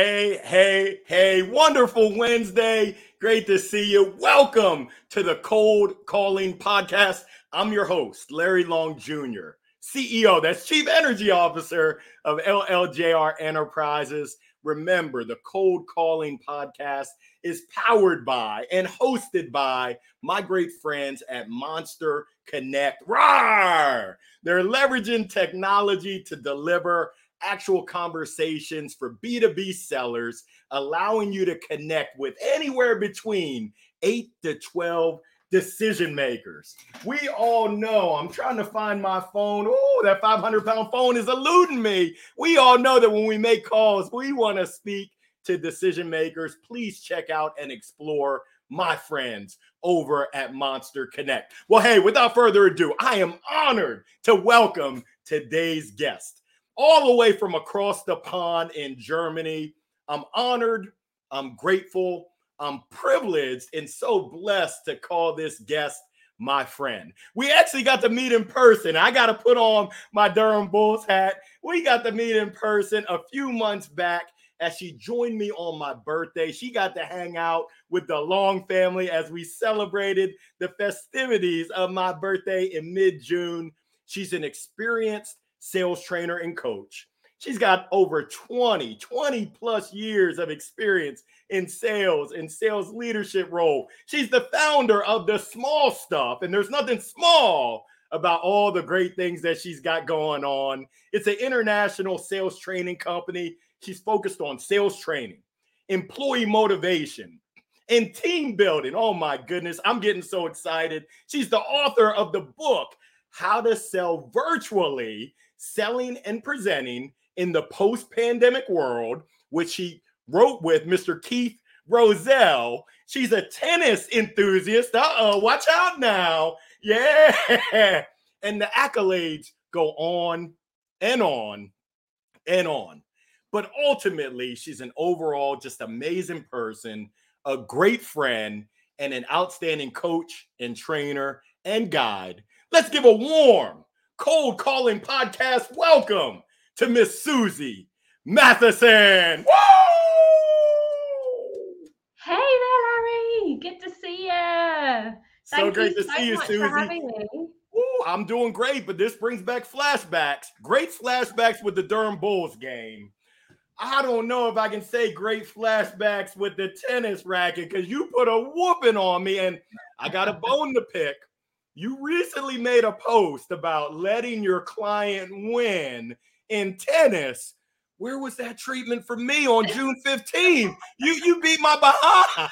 Hey, hey, hey, wonderful Wednesday. Great to see you. Welcome to the Cold Calling Podcast. I'm your host, Larry Long Jr., CEO, that's Chief Energy Officer of LLJR Enterprises. Remember, the Cold Calling Podcast is powered by and hosted by my great friends at Monster Connect. Rawr! They're leveraging technology to deliver actual conversations for B2B sellers, allowing you to connect with anywhere between 8 to 12 decision makers. We all know, I'm trying to find my phone. Oh, that 500 pound phone is eluding me. We all know that when we make calls, we want to speak to decision makers. Please check out and explore my friends over at Monster Connect. Well, hey, without further ado, I am honored to welcome today's guest all the way from across the pond in Germany. I'm honored, I'm grateful, I'm privileged, and so blessed to call this guest my friend. We actually got to meet in person. I got to put on my Durham Bulls hat. We got to meet in person a few months back as she joined me on my birthday. She got to hang out with the Long family as we celebrated the festivities of my birthday in mid June. She's an experienced sales trainer and coach. She's got over 20, 20 plus years of experience in sales and sales leadership role. She's the founder of the small stuff, and there's nothing small about all the great things that she's got going on. It's an international sales training company. She's focused on sales training, employee motivation, and team building. Oh my goodness, I'm getting so excited. She's the author of the book, How to Sell Virtually selling and presenting in the post pandemic world, which she wrote with Mr. Keith Roselle. She's a tennis enthusiast. Uh oh, watch out now. Yeah. And the accolades go on and on and on. But ultimately, she's an overall just amazing person, a great friend, and an outstanding coach and trainer and guide. Let's give a warm cold calling podcast. Welcome to Miss Susie Mathieson. Woo! Hey there, Larry. Good to see you. so great to so see you, Susie. Ooh, I'm doing great, but this brings back flashbacks. Great flashbacks with the Durham Bulls game. I don't know if I can say great flashbacks with the tennis racket because you put a whooping on me, and I got a bone to pick. You recently made a post about letting your client win in tennis. Where was that treatment for me on June 15th? You you beat my behind.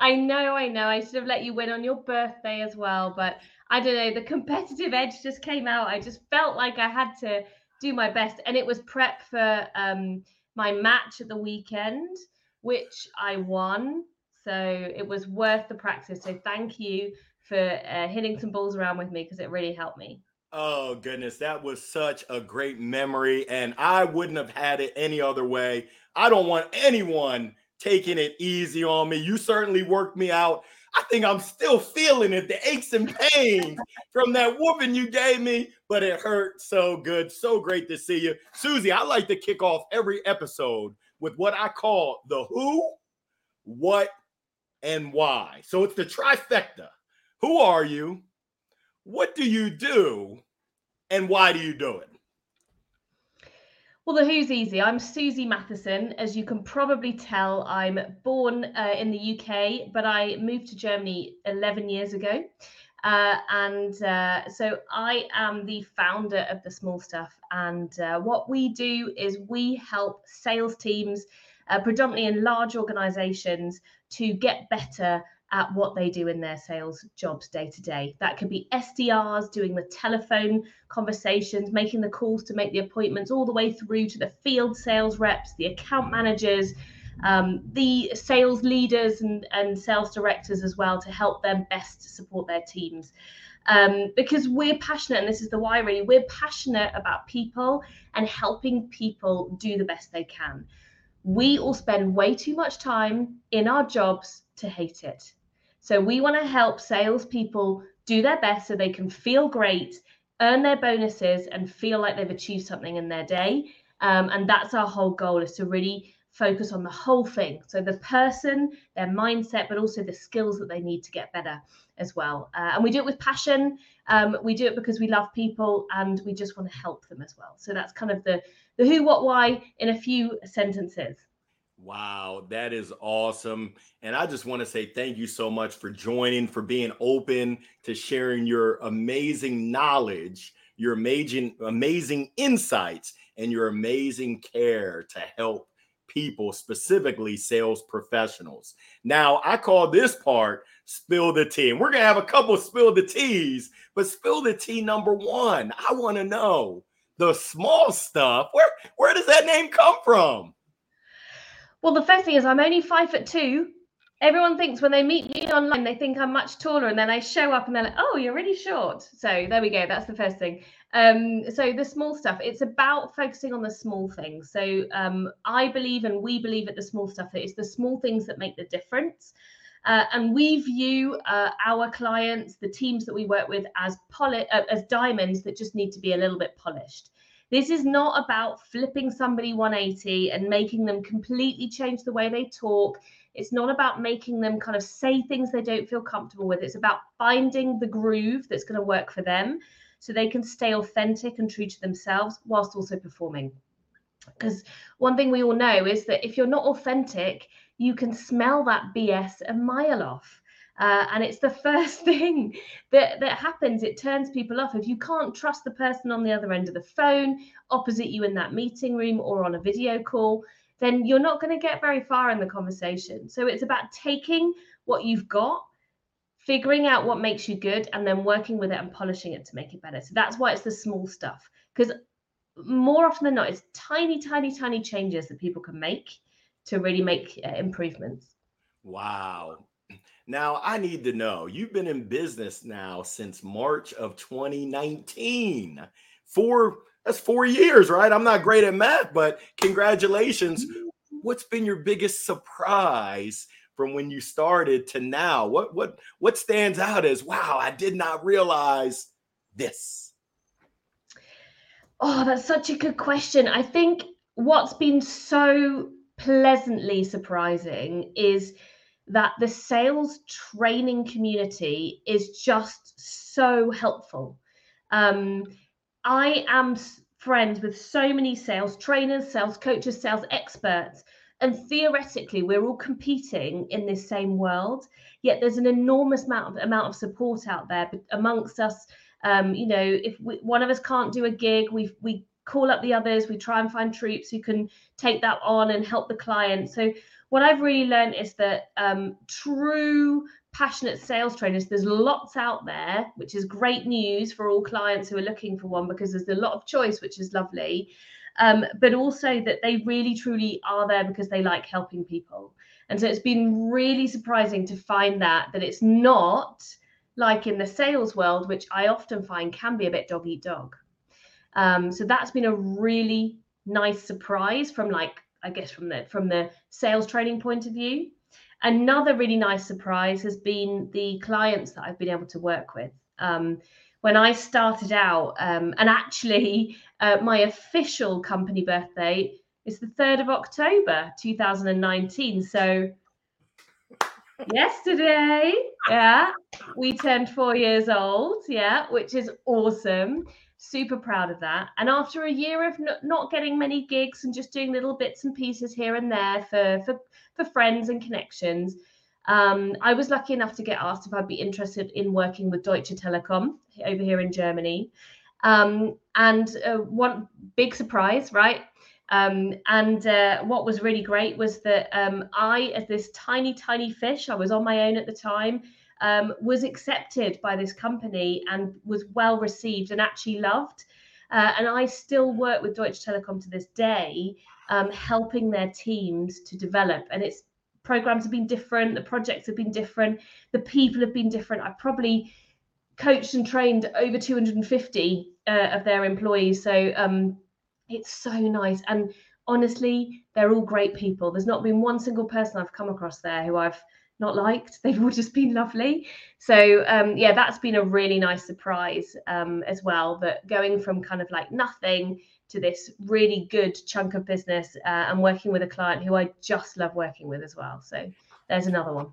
I know, I know. I should have let you win on your birthday as well, but I don't know. The competitive edge just came out. I just felt like I had to do my best, and it was prep for um, my match at the weekend, which I won. So it was worth the practice. So thank you for uh, hitting some balls around with me because it really helped me. Oh, goodness. That was such a great memory. And I wouldn't have had it any other way. I don't want anyone taking it easy on me. You certainly worked me out. I think I'm still feeling it, the aches and pains from that whooping you gave me, but it hurt so good. So great to see you. Susie, I like to kick off every episode with what I call the who, what, and why. So it's the trifecta. Who are you? What do you do? And why do you do it? Well, the who's easy. I'm Susie Mathieson. As you can probably tell, I'm born uh, in the UK, but I moved to Germany 11 years ago. Uh, and uh, so I am the founder of the Small Stuff. And uh, what we do is we help sales teams, uh, predominantly in large organizations, to get better at what they do in their sales jobs day to day. That could be SDRs doing the telephone conversations, making the calls to make the appointments, all the way through to the field sales reps, the account managers, um, the sales leaders, and, and sales directors as well to help them best support their teams. Um, because we're passionate, and this is the why really, we're passionate about people and helping people do the best they can we all spend way too much time in our jobs to hate it. So we want to help salespeople do their best so they can feel great, earn their bonuses, and feel like they've achieved something in their day. Um, and that's our whole goal is to really focus on the whole thing. So the person, their mindset, but also the skills that they need to get better as well. Uh, and we do it with passion. Um, we do it because we love people and we just want to help them as well. So that's kind of the the who, what, why in a few sentences. Wow, that is awesome. And I just want to say thank you so much for joining, for being open to sharing your amazing knowledge, your amazing, amazing insights, and your amazing care to help people, specifically sales professionals. Now, I call this part spill the tea. And we're going to have a couple spill the teas, but spill the tea number one. I want to know the small stuff. Where where does that name come from? Well, the first thing is I'm only five foot two. Everyone thinks when they meet me online, they think I'm much taller, and then I show up and they're like, "Oh, you're really short." So there we go. That's the first thing. Um, so the small stuff. It's about focusing on the small things. So um, I believe, and we believe at the small stuff that it's the small things that make the difference. Uh, and we view uh, our clients, the teams that we work with, as uh, as diamonds that just need to be a little bit polished. This is not about flipping somebody 180 and making them completely change the way they talk. It's not about making them kind of say things they don't feel comfortable with. It's about finding the groove that's going to work for them so they can stay authentic and true to themselves whilst also performing. Because one thing we all know is that if you're not authentic, you can smell that BS a mile off. Uh, and it's the first thing that, that happens. It turns people off. If you can't trust the person on the other end of the phone, opposite you in that meeting room or on a video call, then you're not going to get very far in the conversation. So it's about taking what you've got, figuring out what makes you good, and then working with it and polishing it to make it better. So that's why it's the small stuff. Because more often than not, it's tiny, tiny, tiny changes that people can make to really make uh, improvements. Wow. Now, I need to know you've been in business now since March of 2019. Four, that's four years, right? I'm not great at math, but congratulations. What's been your biggest surprise from when you started to now? What what what stands out as wow, I did not realize this? Oh, that's such a good question. I think what's been so pleasantly surprising is that the sales training community is just so helpful. Um, I am friends with so many sales trainers, sales coaches, sales experts, and theoretically, we're all competing in this same world. Yet there's an enormous amount of, amount of support out there amongst us. Um, you know, if we, one of us can't do a gig, we've we call up the others. We try and find troops who can take that on and help the client. So what I've really learned is that um, true passionate sales trainers, there's lots out there, which is great news for all clients who are looking for one because there's a lot of choice, which is lovely. Um, but also that they really truly are there because they like helping people. And so it's been really surprising to find that that it's not like in the sales world, which I often find can be a bit dog eat dog. Um, so that's been a really nice surprise from like I guess from the from the sales training point of view. Another really nice surprise has been the clients that I've been able to work with. Um, when I started out, um, and actually uh, my official company birthday is the 3rd of October 2019. So yesterday, yeah, we turned four years old, yeah, which is awesome super proud of that. And after a year of n- not getting many gigs and just doing little bits and pieces here and there for for, for friends and connections, um, I was lucky enough to get asked if I'd be interested in working with Deutsche Telekom over here in Germany. Um, and uh, one big surprise, right? Um, and uh, what was really great was that um, I, as this tiny, tiny fish, I was on my own at the time um, was accepted by this company and was well received and actually loved. Uh, and I still work with Deutsche Telekom to this day, um, helping their teams to develop. And its programs have been different, the projects have been different, the people have been different. I've probably coached and trained over 250 uh, of their employees. So um, it's so nice. And honestly, they're all great people. There's not been one single person I've come across there who I've not liked. They've all just been lovely. So um, yeah, that's been a really nice surprise um, as well. That going from kind of like nothing to this really good chunk of business uh, and working with a client who I just love working with as well. So there's another one.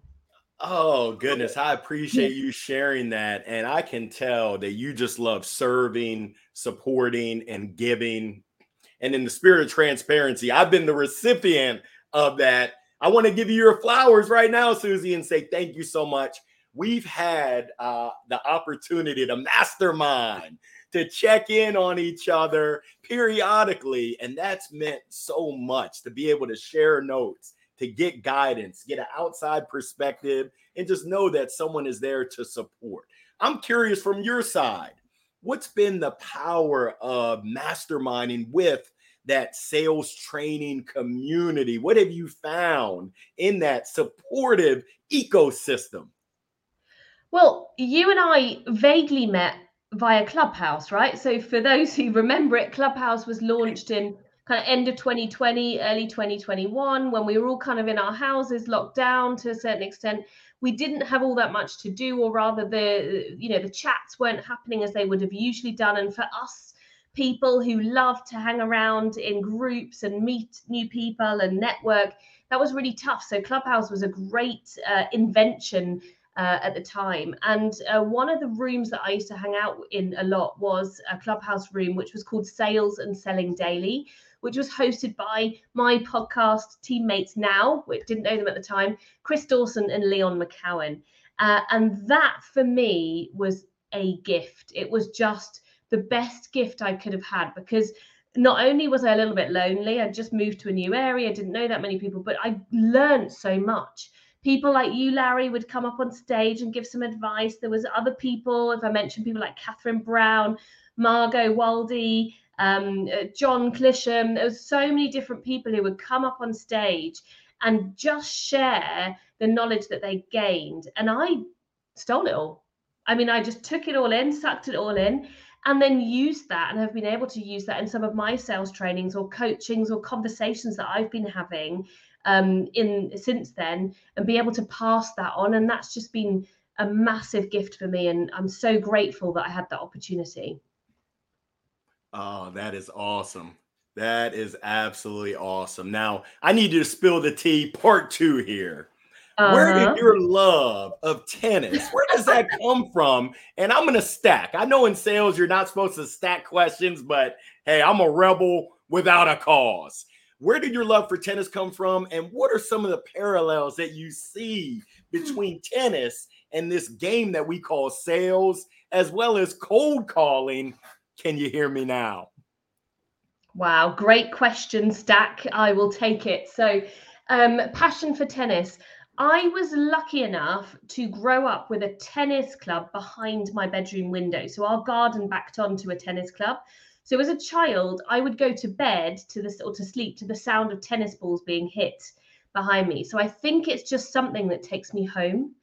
Oh goodness, I appreciate you sharing that. And I can tell that you just love serving, supporting, and giving. And in the spirit of transparency, I've been the recipient of that. I want to give you your flowers right now, Susie, and say thank you so much. We've had uh, the opportunity to mastermind, to check in on each other periodically. And that's meant so much to be able to share notes to get guidance, get an outside perspective, and just know that someone is there to support. I'm curious from your side, what's been the power of masterminding with that sales training community? What have you found in that supportive ecosystem? Well, you and I vaguely met via Clubhouse, right? So, for those who remember it, Clubhouse was launched in kind of end of 2020, early 2021, when we were all kind of in our houses, locked down to a certain extent, we didn't have all that much to do, or rather, the you know the chats weren't happening as they would have usually done. And for us, people who love to hang around in groups and meet new people and network, that was really tough. So Clubhouse was a great uh, invention uh, at the time. And uh, one of the rooms that I used to hang out in a lot was a clubhouse room, which was called Sales and Selling Daily, which was hosted by my podcast teammates now, which didn't know them at the time, Chris Dawson and Leon McCowan. Uh, and that for me was a gift. It was just the best gift I could have had because not only was I a little bit lonely, I just moved to a new area, didn't know that many people, but I learned so much. People like you, Larry, would come up on stage and give some advice. There was other people, if I mentioned people like Catherine Brown, Margot Waldy, um, uh, John Clisham. There was so many different people who would come up on stage and just share the knowledge that they gained. And I stole it all. I mean, I just took it all in, sucked it all in, and then used that and have been able to use that in some of my sales trainings or coachings or conversations that I've been having um, in since then and be able to pass that on. And that's just been a massive gift for me. And I'm so grateful that I had that opportunity. Oh, that is awesome. That is absolutely awesome. Now, I need you to spill the tea part two here. Uh-huh. Where did uh-huh. your love of tennis, where does that come from? And I'm going to stack. I know in sales you're not supposed to stack questions, but hey, I'm a rebel without a cause. Where did your love for tennis come from? And what are some of the parallels that you see between tennis and this game that we call sales, as well as cold calling can you hear me now? Wow, great question, Stack. I will take it. So, um, passion for tennis. I was lucky enough to grow up with a tennis club behind my bedroom window. So, our garden backed onto a tennis club. So, as a child, I would go to bed to the or to sleep to the sound of tennis balls being hit behind me. So, I think it's just something that takes me home.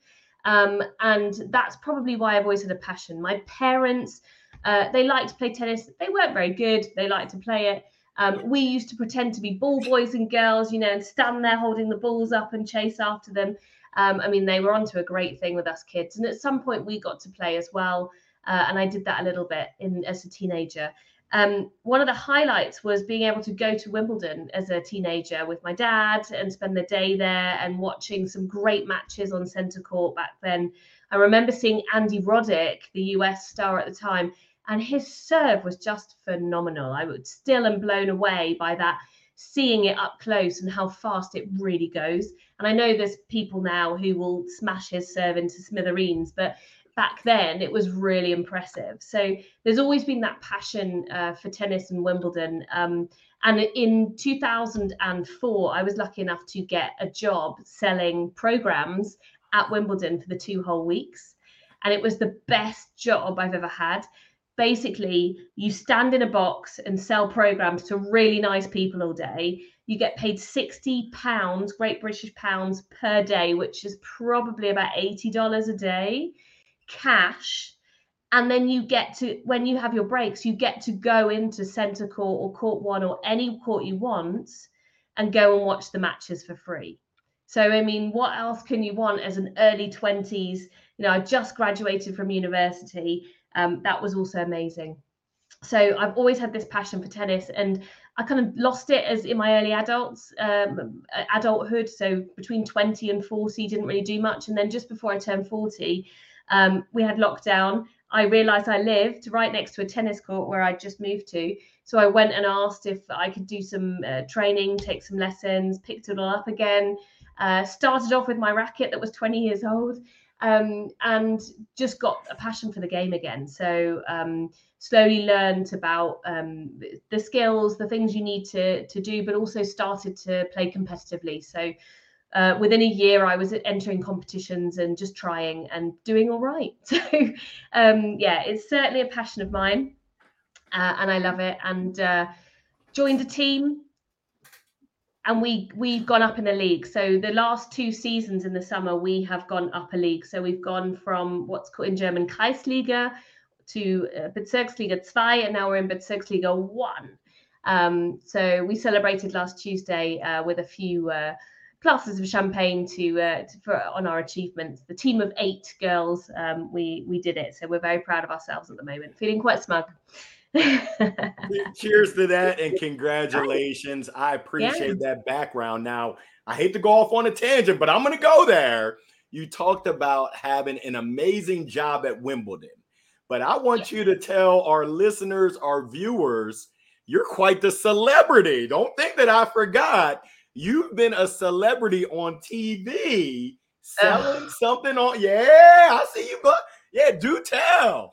Um, and that's probably why I've always had a passion. My parents uh, they liked to play tennis. They weren't very good. They liked to play it. Um, we used to pretend to be ball boys and girls, you know, and stand there holding the balls up and chase after them. Um, I mean, they were onto a great thing with us kids. And at some point, we got to play as well. Uh, and I did that a little bit in as a teenager. Um, one of the highlights was being able to go to Wimbledon as a teenager with my dad and spend the day there and watching some great matches on centre court back then. I remember seeing Andy Roddick, the US star at the time, and his serve was just phenomenal. I would still am blown away by that, seeing it up close and how fast it really goes. And I know there's people now who will smash his serve into smithereens, but back then it was really impressive. So there's always been that passion uh, for tennis and Wimbledon. Um, and in 2004, I was lucky enough to get a job selling programs at Wimbledon for the two whole weeks. And it was the best job I've ever had basically you stand in a box and sell programs to really nice people all day you get paid 60 pounds great british pounds per day which is probably about 80 dollars a day cash and then you get to when you have your breaks you get to go into center court or court one or any court you want and go and watch the matches for free So, I mean, what else can you want as an early 20s? You know, I just graduated from university. Um, that was also amazing. So, I've always had this passion for tennis, and I kind of lost it as in my early adults, um, adulthood. So, between 20 and 40, didn't really do much. And then just before I turned 40, um, we had lockdown. I realized I lived right next to a tennis court where I just moved to. So I went and asked if I could do some uh, training, take some lessons, picked it all up again. Uh, started off with my racket that was 20 years old um, and just got a passion for the game again. So um, slowly learned about um, the skills, the things you need to, to do, but also started to play competitively. So uh, within a year, I was entering competitions and just trying and doing all right. So um, yeah, it's certainly a passion of mine uh, and I love it. And uh, joined a team and we we've gone up in the league. So the last two seasons in the summer, we have gone up a league. So we've gone from what's called in German Kreisliga to uh, Bezirksliga 2, and now we're in Bezirksliga 1. Um, so we celebrated last Tuesday uh, with a few uh, glasses of champagne to, uh, to, for on our achievements. The team of eight girls, um, we we did it. So we're very proud of ourselves at the moment. Feeling quite smug. Cheers to that and congratulations. I appreciate yeah. that background. Now, I hate to go off on a tangent, but I'm going to go there. You talked about having an amazing job at Wimbledon, but I want yeah. you to tell our listeners, our viewers, you're quite the celebrity. Don't think that I forgot. You've been a celebrity on TV selling something on. Yeah, I see you, but yeah, do tell.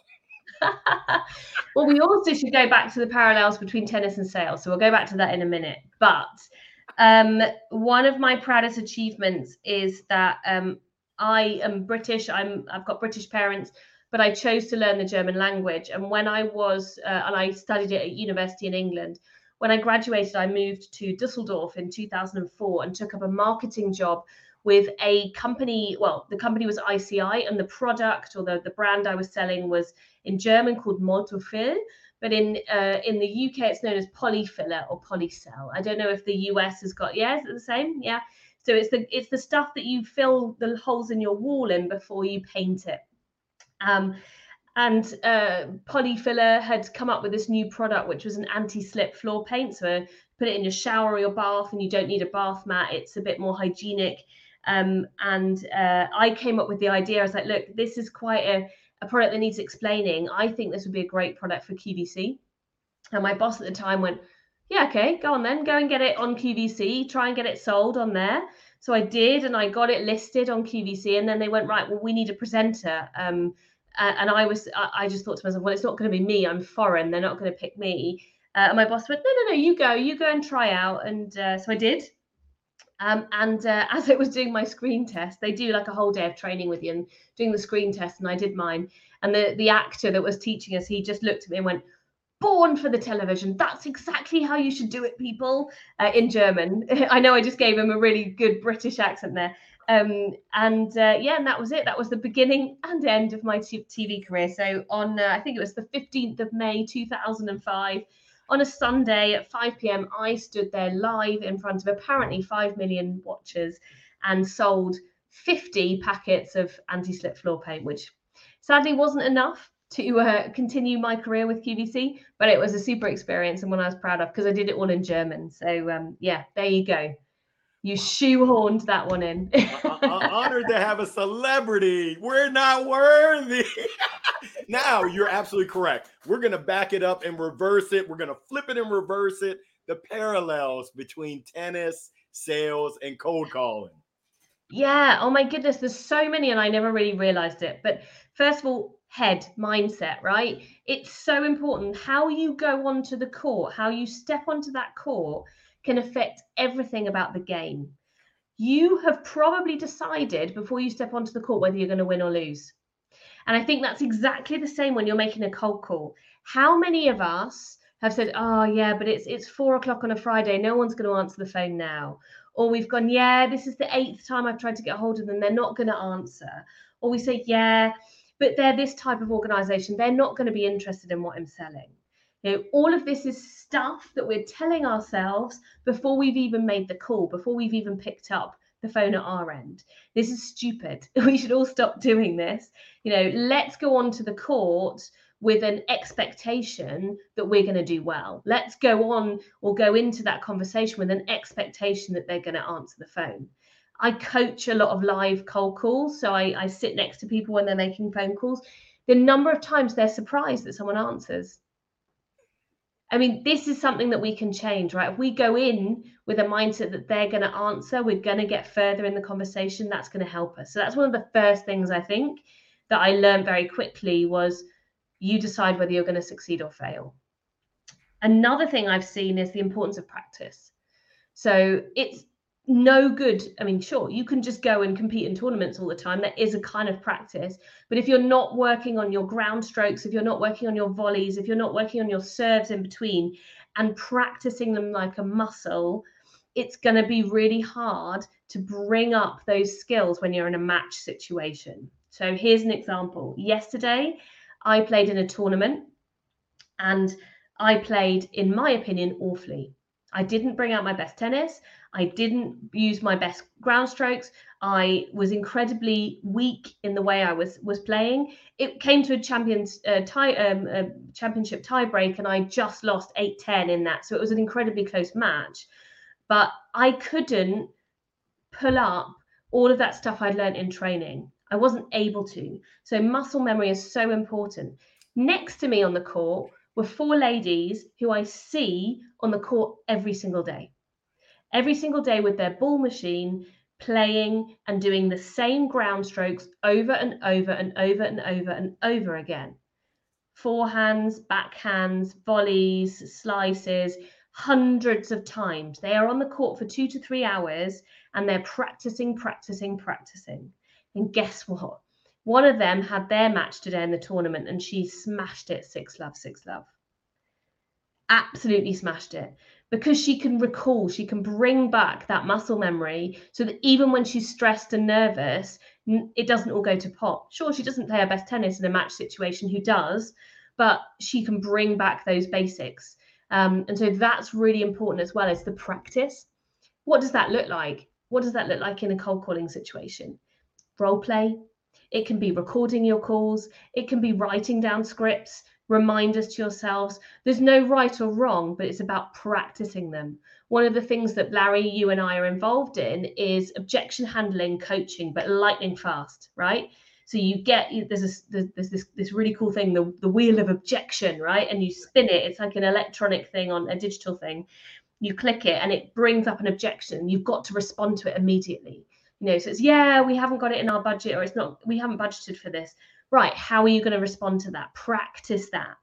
well, we also should go back to the parallels between tennis and sales. So we'll go back to that in a minute. But um, one of my proudest achievements is that um, I am British. I'm I've got British parents, but I chose to learn the German language. And when I was uh, and I studied it at university in England. When I graduated, I moved to Dusseldorf in 2004 and took up a marketing job with a company. Well, the company was ICI, and the product or the, the brand I was selling was in German called Moltofill, but in uh, in the UK it's known as Polyfilla or polycell. I don't know if the US has got yeah, is it the same? Yeah. So it's the it's the stuff that you fill the holes in your wall in before you paint it. Um, and uh, Polyfilla had come up with this new product, which was an anti-slip floor paint. So put it in your shower or your bath, and you don't need a bath mat. It's a bit more hygienic. Um, and uh, I came up with the idea. I was like, look, this is quite a a product that needs explaining, I think this would be a great product for QVC. And my boss at the time went, yeah, okay, go on then, go and get it on QVC, try and get it sold on there. So I did, and I got it listed on QVC. And then they went, right, well, we need a presenter. Um, and I was, I just thought to myself, well, it's not going to be me. I'm foreign. They're not going to pick me. Uh, and my boss went, no, no, no, you go, you go and try out. And uh, so I did. Um, and uh, as I was doing my screen test, they do like a whole day of training with you and doing the screen test, and I did mine. And the the actor that was teaching us, he just looked at me and went, "Born for the television. That's exactly how you should do it, people." Uh, in German, I know I just gave him a really good British accent there. Um, and uh, yeah, and that was it. That was the beginning and end of my t- TV career. So on, uh, I think it was the 15th of May 2005 on a Sunday at 5 p.m., I stood there live in front of apparently 5 million watchers and sold 50 packets of anti slip floor paint, which sadly wasn't enough to uh, continue my career with QVC, but it was a super experience and one I was proud of because I did it all in German. So, um, yeah, there you go. You shoehorned that one in. honored to have a celebrity. We're not worthy. now you're absolutely correct. We're gonna back it up and reverse it. We're gonna flip it and reverse it. The parallels between tennis, sales, and cold calling. Yeah. Oh my goodness. There's so many, and I never really realized it. But first of all, head mindset, right? It's so important how you go onto the court, how you step onto that court can affect everything about the game. You have probably decided before you step onto the court whether you're going to win or lose. And I think that's exactly the same when you're making a cold call. How many of us have said, "Oh yeah, but it's it's four o'clock on a Friday. No one's going to answer the phone now," or we've gone, "Yeah, this is the eighth time I've tried to get hold of them. They're not going to answer," or we say, "Yeah, but they're this type of organization. They're not going to be interested in what I'm selling." You know, all of this is stuff that we're telling ourselves before we've even made the call, before we've even picked up the phone at our end. This is stupid. We should all stop doing this. You know, let's go on to the court with an expectation that we're going to do well. Let's go on or go into that conversation with an expectation that they're going to answer the phone. I coach a lot of live cold calls. So I, I sit next to people when they're making phone calls. The number of times they're surprised that someone answers. I mean, this is something that we can change, right? If we go in with a mindset that they're going to answer, we're going to get further in the conversation. That's going to help us. So that's one of the first things I think that I learned very quickly was you decide whether you're going to succeed or fail. Another thing I've seen is the importance of practice. So it's no good. I mean, sure, you can just go and compete in tournaments all the time. That is a kind of practice. But if you're not working on your ground strokes, if you're not working on your volleys, if you're not working on your serves in between and practicing them like a muscle, it's going to be really hard to bring up those skills when you're in a match situation. So here's an example. Yesterday, I played in a tournament and I played, in my opinion, awfully. I didn't bring out my best tennis. I didn't use my best ground strokes. I was incredibly weak in the way I was was playing. It came to a champions uh, tie um, a championship tiebreak, and I just lost 8-10 in that. So it was an incredibly close match. But I couldn't pull up all of that stuff I'd learned in training. I wasn't able to. So muscle memory is so important. Next to me on the court were four ladies who I see on the court every single day every single day with their ball machine, playing and doing the same ground strokes over and over and over and over and over again. Forehands, backhands, volleys, slices, hundreds of times. They are on the court for two to three hours and they're practicing, practicing, practicing. And guess what? One of them had their match today in the tournament and she smashed it six love, six love. Absolutely smashed it because she can recall, she can bring back that muscle memory so that even when she's stressed and nervous, it doesn't all go to pot. Sure, she doesn't play her best tennis in a match situation, who does, but she can bring back those basics. Um, and so that's really important as well as the practice. What does that look like? What does that look like in a cold calling situation? Role play. It can be recording your calls. It can be writing down scripts reminders to yourselves. There's no right or wrong, but it's about practicing them. One of the things that Larry, you and I are involved in is objection handling coaching, but lightning fast, right? So you get there's this there's this this really cool thing, the the wheel of objection, right? And you spin it. It's like an electronic thing on a digital thing. You click it and it brings up an objection. You've got to respond to it immediately. You know, so it's yeah, we haven't got it in our budget, or it's not, we haven't budgeted for this right, how are you going to respond to that? Practice that.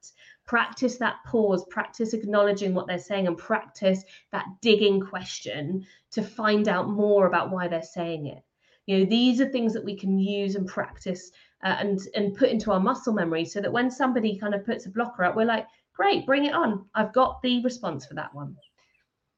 Practice that pause, practice acknowledging what they're saying, and practice that digging question to find out more about why they're saying it. You know, these are things that we can use and practice uh, and and put into our muscle memory, so that when somebody kind of puts a blocker up, we're like, great, bring it on. I've got the response for that one.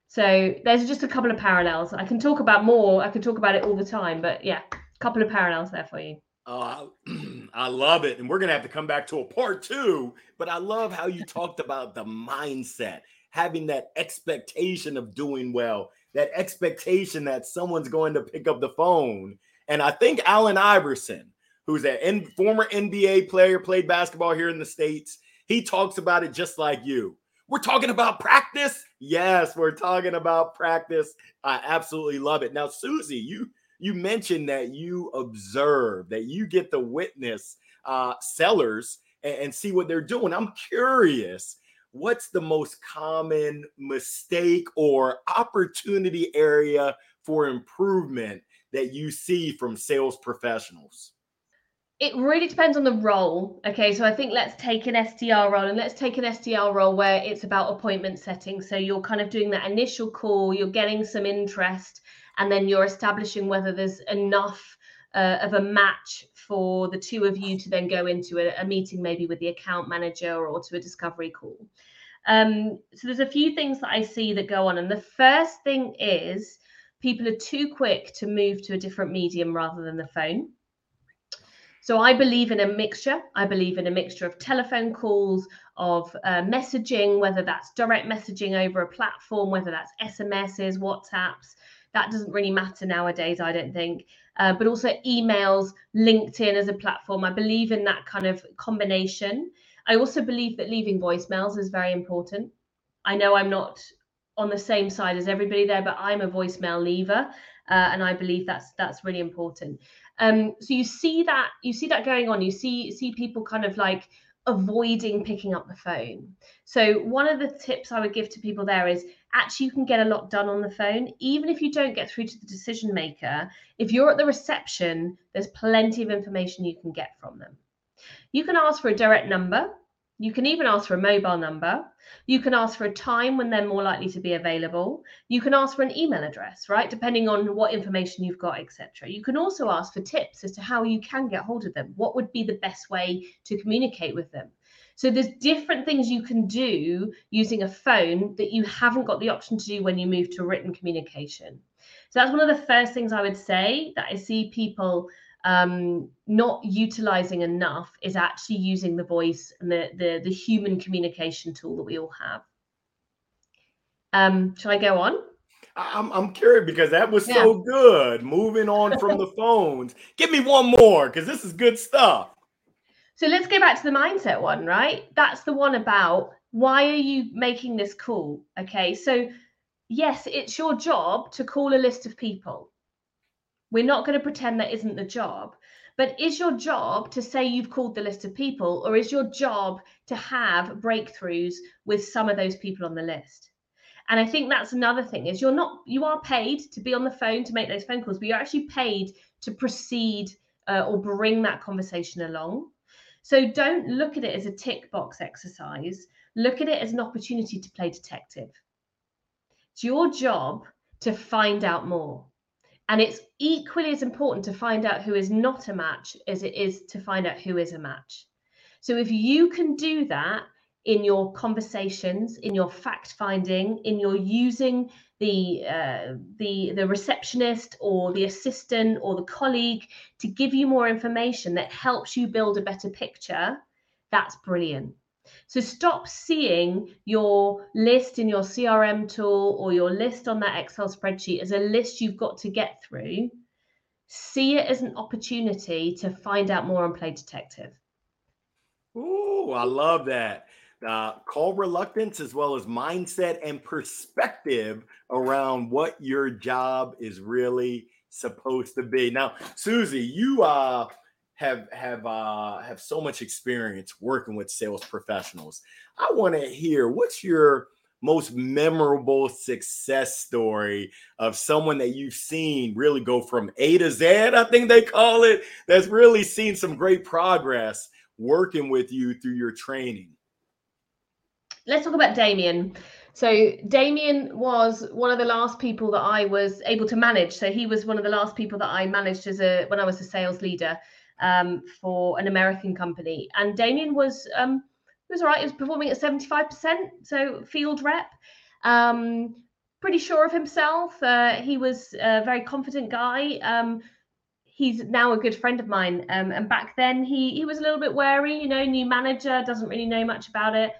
So there's just a couple of parallels. I can talk about more. I could talk about it all the time, but yeah, a couple of parallels there for you. Uh, I love it. And we're going to have to come back to a part two. But I love how you talked about the mindset, having that expectation of doing well, that expectation that someone's going to pick up the phone. And I think Allen Iverson, who's a former NBA player, played basketball here in the States, he talks about it just like you. We're talking about practice. Yes, we're talking about practice. I absolutely love it. Now, Susie, you you mentioned that you observe, that you get to witness uh, sellers and, and see what they're doing. I'm curious what's the most common mistake or opportunity area for improvement that you see from sales professionals? It really depends on the role. Okay, so I think let's take an SDR role and let's take an SDR role where it's about appointment setting. So you're kind of doing that initial call, you're getting some interest, and then you're establishing whether there's enough uh, of a match for the two of you to then go into a, a, meeting maybe with the account manager or to a discovery call um, so there's a few things that i see that go on and the first thing is people are too quick to move to a different medium rather than the phone so I believe in a mixture. I believe in a mixture of telephone calls, of uh, messaging, whether that's direct messaging over a platform, whether that's SMSs, WhatsApps, that doesn't really matter nowadays, I don't think. Uh, but also emails, LinkedIn as a platform. I believe in that kind of combination. I also believe that leaving voicemails is very important. I know I'm not on the same side as everybody there, but I'm a voicemail leaver, uh, and I believe that's that's really important. Um, so you see that you see that going on. You see see people kind of like avoiding picking up the phone. So one of the tips I would give to people there is actually you can get a lot done on the phone even if you don't get through to the decision maker. If you're at the reception, there's plenty of information you can get from them. You can ask for a direct number you can even ask for a mobile number. You can ask for a time when they're more likely to be available. You can ask for an email address, right? Depending on what information you've got, etc. You can also ask for tips as to how you can get hold of them. What would be the best way to communicate with them? So there's different things you can do using a phone that you haven't got the option to do when you move to written communication. So that's one of the first things I would say that I see people um, not utilizing enough is actually using the voice and the, the, the human communication tool that we all have. Um, shall I go on? I'm, I'm curious because that was yeah. so good. Moving on from the phones. Give me one more because this is good stuff. So let's go back to the mindset one, right? That's the one about why are you making this call? Okay. So, yes, it's your job to call a list of people. We're not going to pretend that isn't the job. But is your job to say you've called the list of people, or is your job to have breakthroughs with some of those people on the list? And I think that's another thing is you're not you are paid to be on the phone to make those phone calls, but you're actually paid to proceed uh, or bring that conversation along. So don't look at it as a tick box exercise. Look at it as an opportunity to play detective. It's your job to find out more. And it's equally as important to find out who is not a match as it is to find out who is a match. So if you can do that in your conversations, in your fact finding, in your using the uh, the the receptionist or the assistant or the colleague to give you more information that helps you build a better picture, that's brilliant. So stop seeing your list in your CRM tool or your list on that Excel spreadsheet as a list you've got to get through. See it as an opportunity to find out more and play detective. Ooh, I love that. Uh, call reluctance as well as mindset and perspective around what your job is really supposed to be. Now, Susie, you uh have have uh, have so much experience working with sales professionals. I want to hear what's your most memorable success story of someone that you've seen really go from A to Z, I think they call it, that's really seen some great progress working with you through your training. Let's talk about Damien. So Damien was one of the last people that I was able to manage. So he was one of the last people that I managed as a when I was a sales leader um, for an American company. And Damien was um, was all right. He was performing at 75%, so field rep. Um, pretty sure of himself. Uh, he was a very confident guy. Um, he's now a good friend of mine. Um, and back then he he was a little bit wary, you know, new manager, doesn't really know much about it.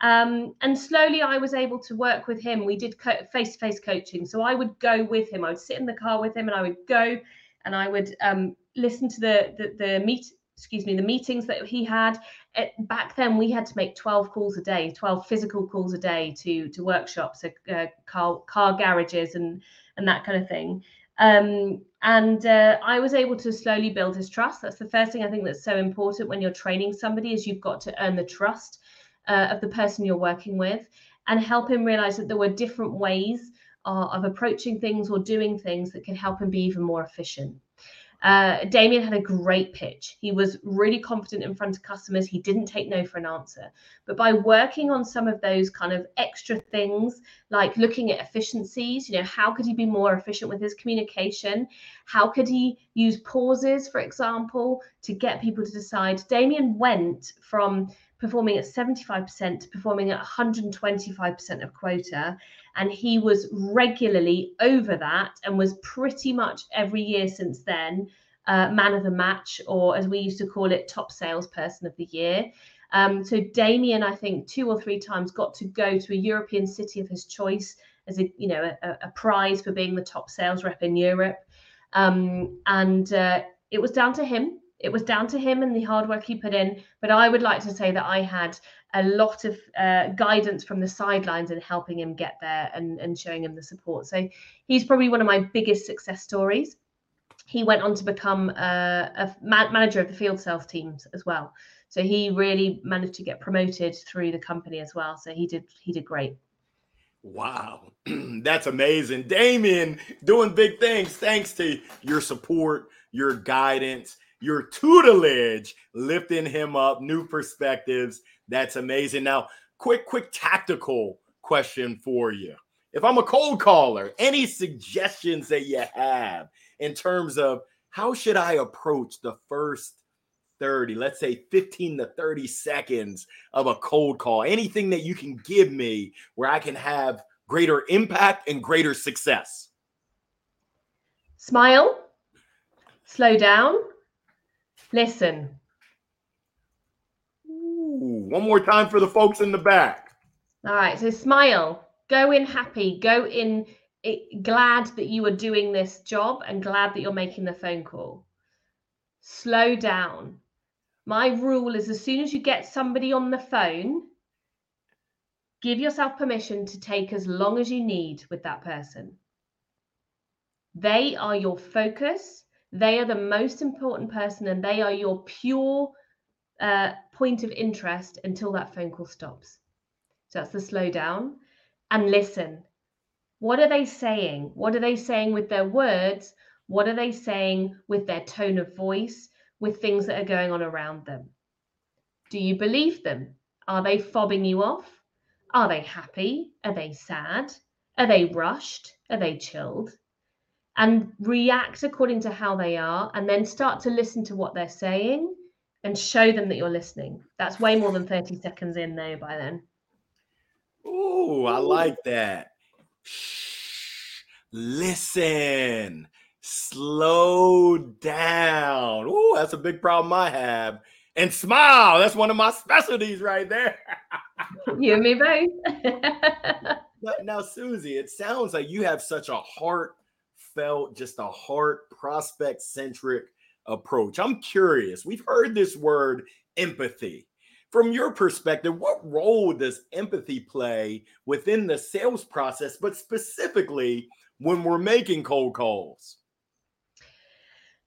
Um, and slowly I was able to work with him. We did face to face coaching. So I would go with him. I would sit in the car with him and I would go and I would um, listen to the, the, the meet excuse me the meetings that he had it, back then we had to make 12 calls a day 12 physical calls a day to to workshops uh, car car garages and and that kind of thing um, and uh, i was able to slowly build his trust that's the first thing i think that's so important when you're training somebody is you've got to earn the trust uh, of the person you're working with and help him realize that there were different ways uh, of approaching things or doing things that can help him be even more efficient uh, Damien had a great pitch. He was really confident in front of customers. He didn't take no for an answer. But by working on some of those kind of extra things, like looking at efficiencies, you know, how could he be more efficient with his communication? How could he use pauses, for example, to get people to decide? Damien went from performing at 75% to performing at 125% of quota. And he was regularly over that and was pretty much every year since then uh, man of the match, or as we used to call it, top salesperson of the year. Um, so Damien, I think, two or three times got to go to a European city of his choice as a you know a, a prize for being the top sales rep in Europe, um, and uh, it was down to him. It was down to him and the hard work he put in. But I would like to say that I had a lot of uh, guidance from the sidelines in helping him get there and, and showing him the support. So he's probably one of my biggest success stories. He went on to become a, a man- manager of the field sales teams as well. So he really managed to get promoted through the company as well. So he did he did great. Wow, that's amazing. Damien doing big things thanks to your support, your guidance, your tutelage, lifting him up, new perspectives. That's amazing. Now, quick, quick tactical question for you. If I'm a cold caller, any suggestions that you have in terms of how should I approach the first 30, let's say 15 to 30 seconds of a cold call. Anything that you can give me where I can have greater impact and greater success. Smile, slow down, listen. Ooh, one more time for the folks in the back. All right, so smile, go in happy, go in it, glad that you are doing this job and glad that you're making the phone call. Slow down, my rule is as soon as you get somebody on the phone, give yourself permission to take as long as you need with that person. They are your focus. They are the most important person and they are your pure uh, point of interest until that phone call stops. So that's the slow down and listen. What are they saying? What are they saying with their words? What are they saying with their tone of voice? with things that are going on around them? Do you believe them? Are they fobbing you off? Are they happy? Are they sad? Are they rushed? Are they chilled? And react according to how they are, and then start to listen to what they're saying and show them that you're listening. That's way more than 30 seconds in, though, by then. Oh, I like that. Shh, listen slow down. Oh, that's a big problem I have. And smile. That's one of my specialties right there. you and me both. but now, Susie, it sounds like you have such a heartfelt, just a heart prospect centric approach. I'm curious. We've heard this word empathy. From your perspective, what role does empathy play within the sales process, but specifically when we're making cold calls?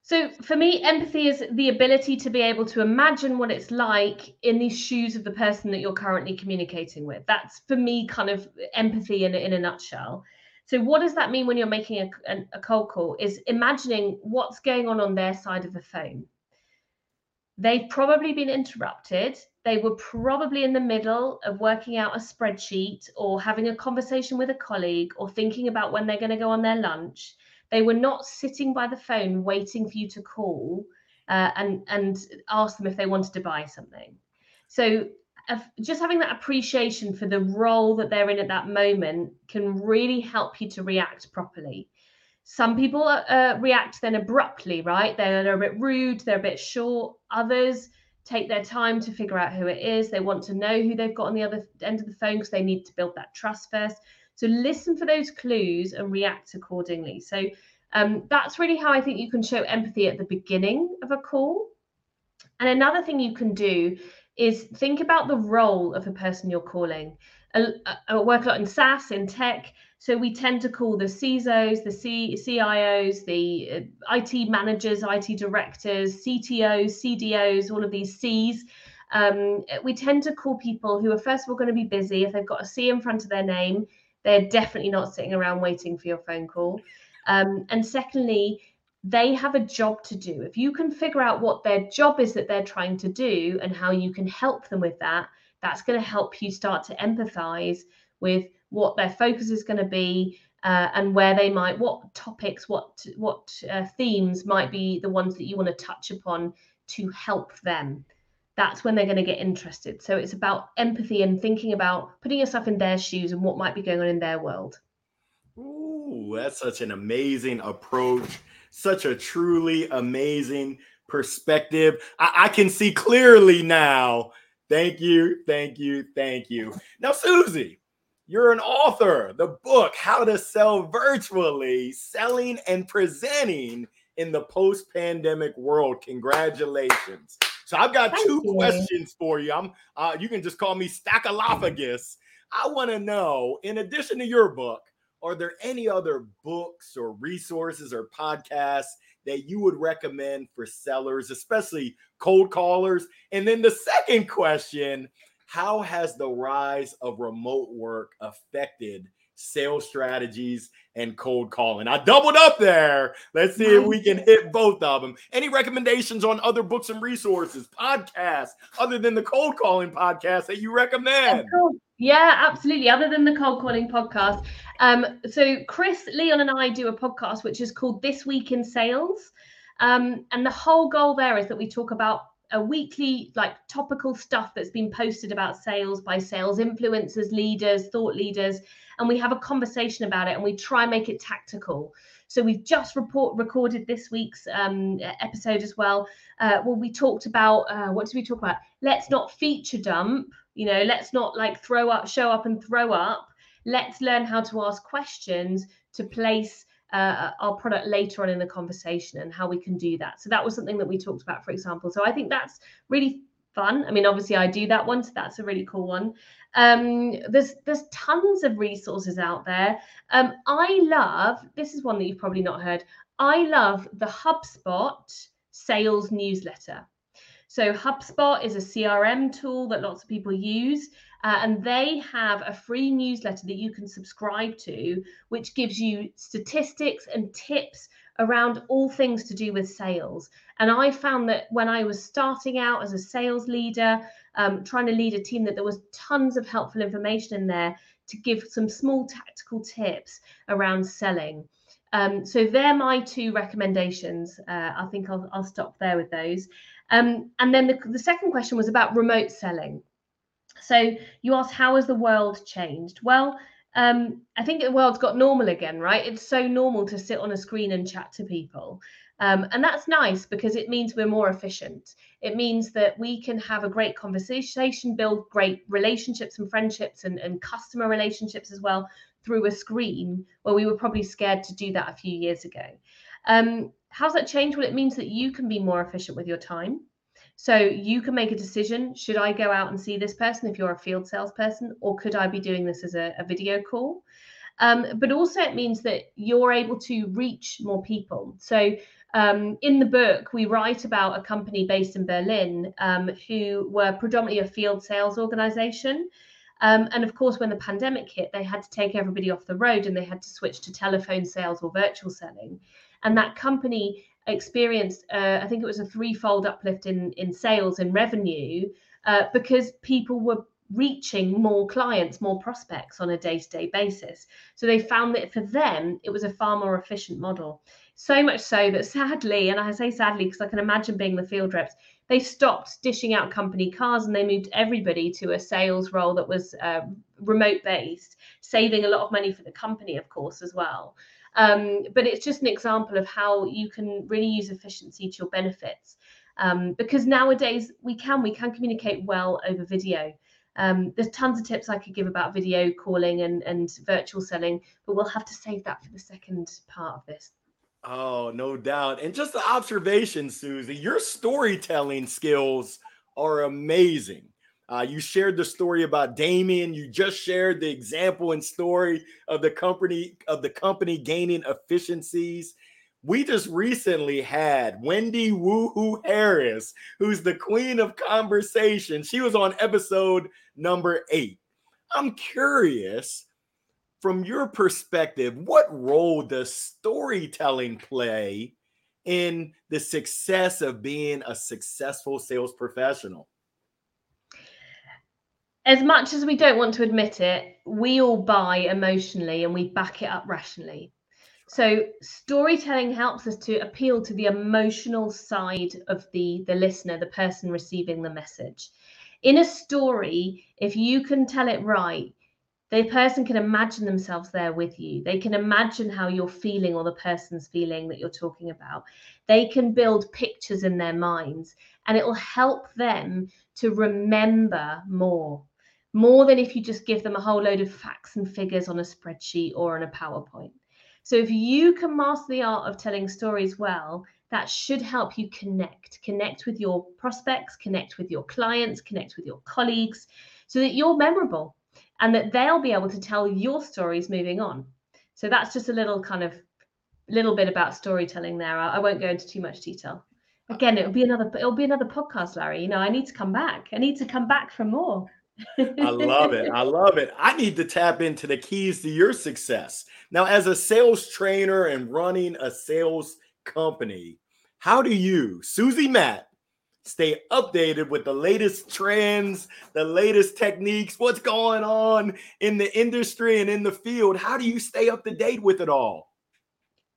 So for me, empathy is the ability to be able to imagine what it's like in the shoes of the person that you're currently communicating with. That's for me kind of empathy in, in a nutshell. So what does that mean when you're making a, a, cold call? Is imagining what's going on on their side of the phone. They've probably been interrupted. They were probably in the middle of working out a spreadsheet or having a conversation with a colleague or thinking about when they're going to go on their lunch they were not sitting by the phone waiting for you to call uh, and and ask them if they wanted to buy something. So just having that appreciation for the role that they're in at that moment can really help you to react properly. Some people uh, uh react then abruptly, right? They're, a bit rude, they're a bit short. Others take their time to figure out who it is. They want to know who they've got on the other end of the phone because they need to build that trust first. So listen for those clues and react accordingly. So um, that's really how I think you can show empathy at the beginning of a call. And another thing you can do is think about the role of the person you're calling. I, work a lot in SaaS, in tech. So we tend to call the CISOs, the C, CIOs, the uh, IT managers, IT directors, CTOs, CDOs, all of these Cs. Um, we tend to call people who are first of all going to be busy. If they've got a C in front of their name, they're definitely not sitting around waiting for your phone call. Um, and secondly, they have a job to do. If you can figure out what their job is that they're trying to do and how you can help them with that, that's going to help you start to empathize with what their focus is going to be uh, and where they might, what topics, what what uh, themes might be the ones that you want to touch upon to help them that's when they're going to get interested. So it's about empathy and thinking about putting yourself in their shoes and what might be going on in their world. Ooh, that's such an amazing approach. Such a truly amazing perspective. I, I can see clearly now. Thank you, thank you, thank you. Now, Susie, You're an author. The book, How to Sell Virtually, Selling and Presenting in the Post Pandemic World. Congratulations. So I've got Thank two you. questions for you. I'm uh, you can just call me Stackalophagus. I want to know, in addition to your book, are there any other books or resources or podcasts that you would recommend for sellers, especially cold callers? And then the second question How has the rise of remote work affected sales strategies and cold calling? I doubled up there. Let's see if we can hit both of them. Any recommendations on other books and resources, podcasts, other than the cold calling podcast that you recommend? Yeah, absolutely. Other than the cold calling podcast. Um, so Chris, Leon, and I do a podcast which is called This Week in Sales. Um, and the whole goal there is that we talk about a weekly, like topical stuff that's been posted about sales by sales influencers, leaders, thought leaders, and we have a conversation about it and we try and make it tactical. So we've just report recorded this week's um, episode as well. Uh, well, we talked about uh, what did we talk about? Let's not feature dump. You know, let's not like throw up, show up and throw up. Let's learn how to ask questions to place uh, our product later on in the conversation and how we can do that. So that was something that we talked about, for example. So I think that's really fun. I mean, obviously I do that one, so that's a really cool one. Um, there's there's tons of resources out there. Um, I love this is one that you've probably not heard. I love the HubSpot sales newsletter. So HubSpot is a CRM tool that lots of people use. Uh, and they have a free newsletter that you can subscribe to, which gives you statistics and tips around all things to do with sales. And I found that when I was starting out as a sales leader, um, trying to lead a team, that there was tons of helpful information in there to give some small tactical tips around selling. Um, so they're my two recommendations. Uh, I think I'll, I'll, stop there with those. Um, and then the, the second question was about remote selling. So you asked, how has the world changed? Well, um, I think the world's got normal again, right? It's so normal to sit on a screen and chat to people. Um, and that's nice because it means we're more efficient. It means that we can have a great conversation, build great relationships and friendships and, and customer relationships as well through a screen where we were probably scared to do that a few years ago. Um, how's that changed? Well, it means that you can be more efficient with your time. So you can make a decision should I go out and see this person if you're a field salesperson, or could I be doing this as a, a video call? Um, but also, it means that you're able to reach more people. So um, in the book, we write about a company based in Berlin um, who were predominantly a field sales organization. Um, and of course, when the pandemic hit, they had to take everybody off the road and they had to switch to telephone sales or virtual selling. And that company experienced, uh, I think it was a threefold uplift in, in sales and revenue uh, because people were reaching more clients, more prospects on a day to day basis. So they found that for them, it was a far more efficient model. So much so that sadly, and I say sadly because I can imagine being the field reps, they stopped dishing out company cars and they moved everybody to a sales role that was uh, remote based, saving a lot of money for the company, of course, as well. Um, but it's just an example of how you can really use efficiency to your benefits. Um, because nowadays we can we can communicate well over video. Um, there's tons of tips I could give about video calling and, and virtual selling, but we'll have to save that for the second part of this. Oh, no doubt. And just the observation, Susie, your storytelling skills are amazing. Uh, you shared the story about Damien. You just shared the example and story of the company of the company gaining efficiencies. We just recently had Wendy Woohoo Harris, who's the queen of conversation. She was on episode number eight. I'm curious, from your perspective, what role does storytelling play in the success of being a successful sales professional? As much as we don't want to admit it, we all buy emotionally and we back it up rationally. So storytelling helps us to appeal to the emotional side of the the listener, the person receiving the message. In a story, if you can tell it right, the person can imagine themselves there with you. They can imagine how you're feeling or the person's feeling that you're talking about. They can build pictures in their minds and it will help them to remember more more than if you just give them a whole load of facts and figures on a spreadsheet or on a PowerPoint. So if you can master the art of telling stories well, that should help you connect, connect with your prospects, connect with your clients, connect with your colleagues, so that you're memorable and that they'll be able to tell your stories moving on. So that's just a little kind of little bit about storytelling there. I, won't go into too much detail. Again, it'll be another it'll be another podcast, Larry. You know, I need to come back. I need to come back for more. I love it. I love it. I need to tap into the keys to your success. Now, as a sales trainer and running a sales company, how do you, Susie Matt, stay updated with the latest trends, the latest techniques, what's going on in the industry and in the field? How do you stay up to date with it all?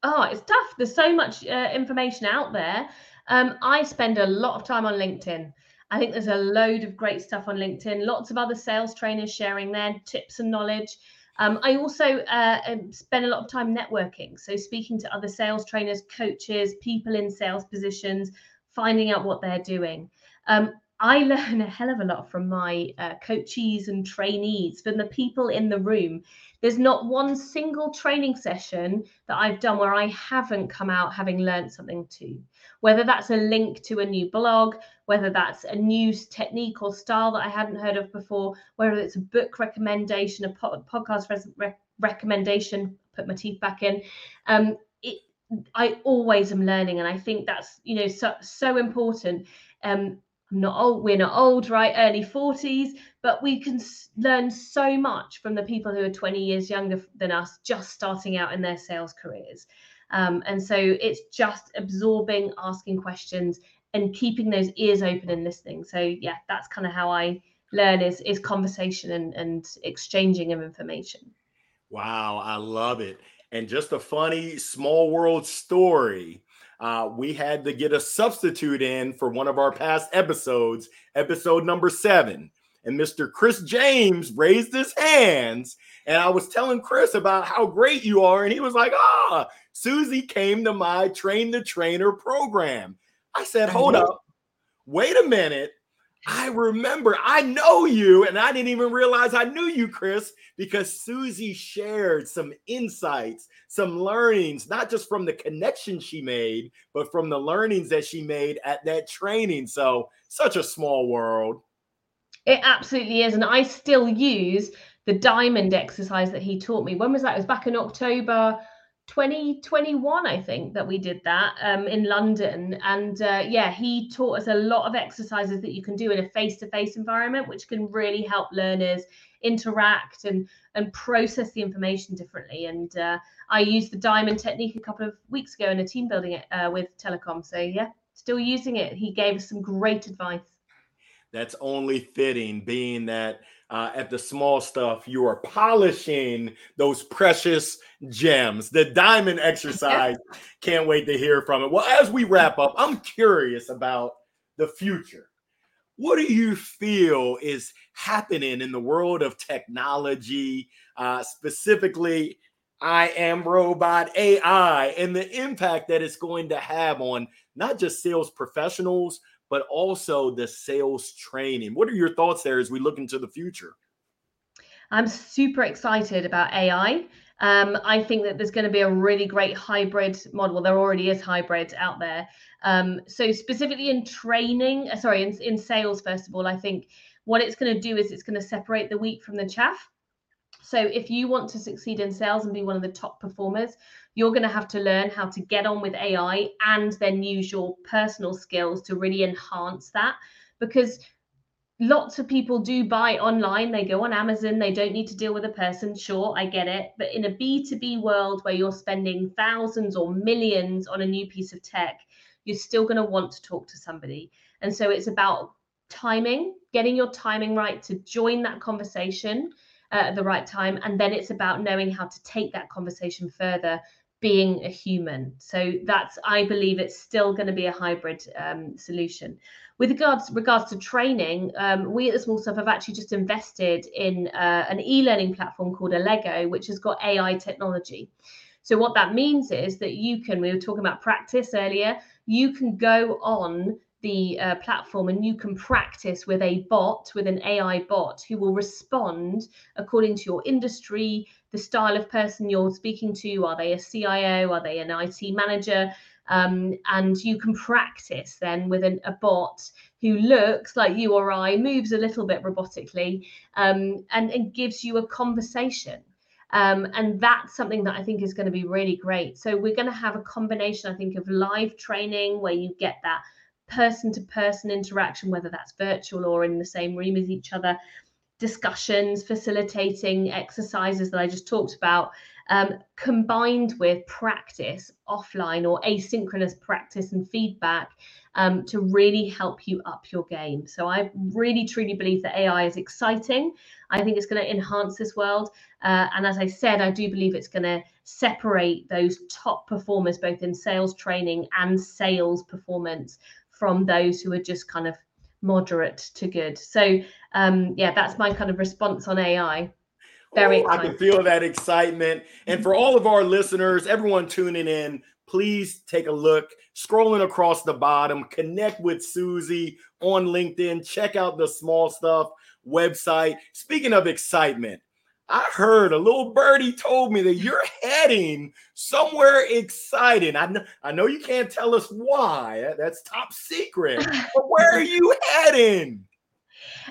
Oh, it's tough. There's so much uh, information out there. Um, I spend a lot of time on LinkedIn. I think there's a load of great stuff on LinkedIn, lots of other sales trainers sharing their tips and knowledge. Um, I also uh, um, spend a lot of time networking, so speaking to other sales trainers, coaches, people in sales positions, finding out what they're doing. Um, I learn a hell of a lot from my uh, coaches and trainees, from the people in the room. There's not one single training session that I've done where I haven't come out having learned something too. Whether that's a link to a new blog, whether that's a new technique or style that I hadn't heard of before, whether it's a book recommendation, a podcast re- recommendation, put my teeth back in. Um, it, I always am learning, and I think that's you know so so important. Um, I'm not old, we're not old, right? Early 40s, but we can learn so much from the people who are 20 years younger than us, just starting out in their sales careers. Um, and so it's just absorbing, asking questions, and keeping those ears open and listening. So yeah, that's kind of how I learn is is conversation and, and exchanging of information. Wow, I love it. And just a funny small world story. Uh, we had to get a substitute in for one of our past episodes, episode number seven. And Mr. Chris James raised his hands. And I was telling Chris about how great you are. And he was like, ah, Susie came to my train the trainer program. I said, hold up, wait a minute. I remember, I know you, and I didn't even realize I knew you, Chris, because Susie shared some insights, some learnings, not just from the connection she made, but from the learnings that she made at that training. So, such a small world. It absolutely is. And I still use the diamond exercise that he taught me. When was that? It was back in October 2021 i think that we did that um, in london. And uh, yeah he taught us a lot of exercises that you can do in a face-to-face environment which can really help learners interact and and process the information differently. And uh, i used the diamond technique a couple of weeks ago in a team building uh, with telecom. So yeah still using it. He gave us some great advice. That's only fitting being that uh, at the small stuff, you are polishing those precious gems. The diamond exercise, can't wait to hear from it. Well, as we wrap up, I'm curious about the future. What do you feel is happening in the world of technology, uh, specifically I am robot AI, and the impact that it's going to have on not just sales professionals, but also the sales training. What are your thoughts there as we look into the future? I'm super excited about AI. Um, I think that there's going to be a really great hybrid model. Well, there already is hybrid out there. Um, so specifically in training, uh, sorry, in, in sales, first of all, I think what it's going to do is it's going to separate the wheat from the chaff. So if you want to succeed in sales and be one of the top performers, you're going to have to learn how to get on with AI and then use your personal skills to really enhance that. Because lots of people do buy online. They go on amazon. They don't need to deal with a person. Sure i get it. But in a b2b world where you're spending thousands or millions on a new piece of tech you're still going to want to talk to somebody. And so it's about timing getting your timing right to join that conversation uh, at the right time. And then it's about knowing how to take that conversation further being a human. So that's, I believe, it's still going to be a hybrid um, solution. With regards regards to training, um, we at the Small Stuff have actually just invested in uh, an e-learning platform called Allego, which has got AI technology. So what that means is that you can, we were talking about practice earlier, you can go on the uh, platform and you can practice with a bot, with an AI bot who will respond according to your industry, the style of person you're speaking to. Are they a CIO? Are they an IT manager? Um, and you can practice then with an, a bot who looks like you or I, moves a little bit robotically, um, and, and gives you a conversation. Um, and that's something that I think is going to be really great. So we're going to have a combination, I think, of live training where you get that person to person interaction, whether that's virtual or in the same room as each other, discussions, facilitating exercises that I just talked about, um, combined with practice offline or asynchronous practice and feedback um, to really help you up your game. So I really truly believe that AI is exciting. I think it's going to enhance this world. Uh, and as I said, I do believe it's going to separate those top performers, both in sales training and sales performance, from those who are just kind of moderate to good. So um, yeah, that's my kind of response on AI. Very I can feel that excitement. And for all of our listeners, everyone tuning in, please take a look, scrolling across the bottom, connect with Susie on LinkedIn, check out the small stuff website. Speaking of excitement, I heard a little birdie told me that you're heading somewhere exciting. I know, I know you can't tell us why. That's top secret. but where are you heading?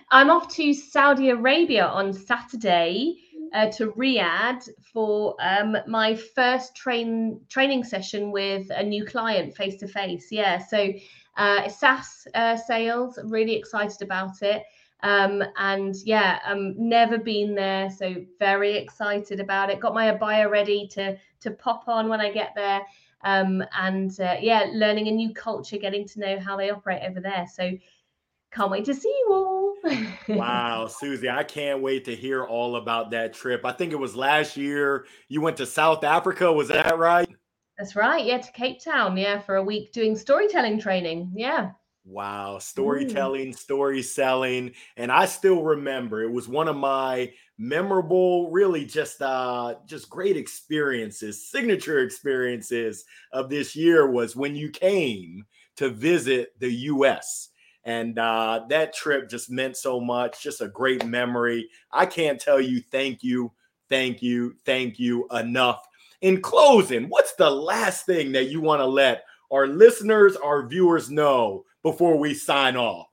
I'm off to Saudi Arabia on Saturday uh, to Riyadh for um, my first train training session with a new client face to face. Yeah, so uh, SaaS uh, sales. Really excited about it. Um, and yeah, um, never been there, so very excited about it. Got my abaya ready to to pop on when I get there. Um, and uh, yeah, learning a new culture, getting to know how they operate over there. So can't wait to see you all. wow, Susie, I can't wait to hear all about that trip. I think it was last year you went to South Africa. Was that right? That's right. Yeah, to Cape Town. Yeah, for a week doing storytelling training. Yeah. Wow, storytelling, mm. story selling, and I still remember it was one of my memorable, really just uh just great experiences, signature experiences of this year was when you came to visit the US. And uh, that trip just meant so much, just a great memory. I can't tell you thank you, thank you, thank you enough. In closing, what's the last thing that you want to let our listeners, our viewers know before we sign off?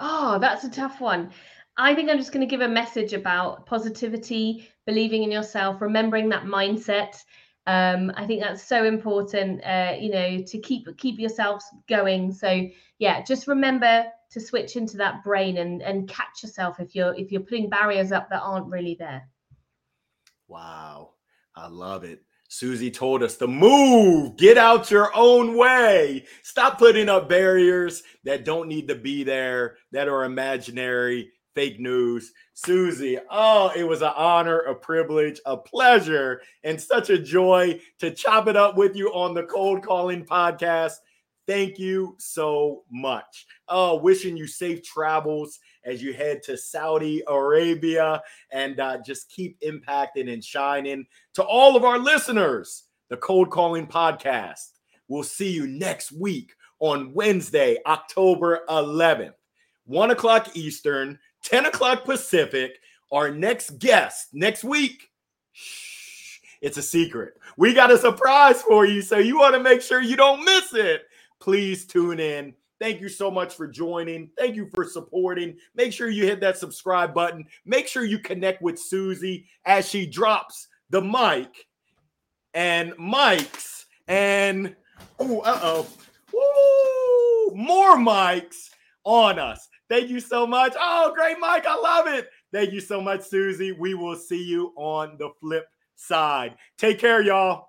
Oh, that's a tough one. I think I'm just going to give a message about positivity, believing in yourself, remembering that mindset. Um, I think that's so important, uh, you know, to keep keep yourselves going. So yeah, just remember to switch into that brain and and catch yourself if you're if you're putting barriers up that aren't really there. Wow, I love it. Susie told us to move, get out your own way. Stop putting up barriers that don't need to be there, that are imaginary, fake news. Susie, oh, it was an honor, a privilege, a pleasure, and such a joy to chop it up with you on the Cold Calling Podcast. Thank you so much. Oh, wishing you safe travels as you head to Saudi Arabia and uh, just keep impacting and shining. To all of our listeners, the Cold Calling Podcast. We'll see you next week on Wednesday, October 11th, 1 o'clock Eastern, 10 o'clock Pacific. Our next guest next week, shh, it's a secret. We got a surprise for you, so you want to make sure you don't miss it please tune in. Thank you so much for joining. Thank you for supporting. Make sure you hit that subscribe button. Make sure you connect with Susie as she drops the mic and mics and oh, uh oh, more mics on us. Thank you so much. Oh, great mic. I love it. Thank you so much, Susie. We will see you on the flip side. Take care, y'all.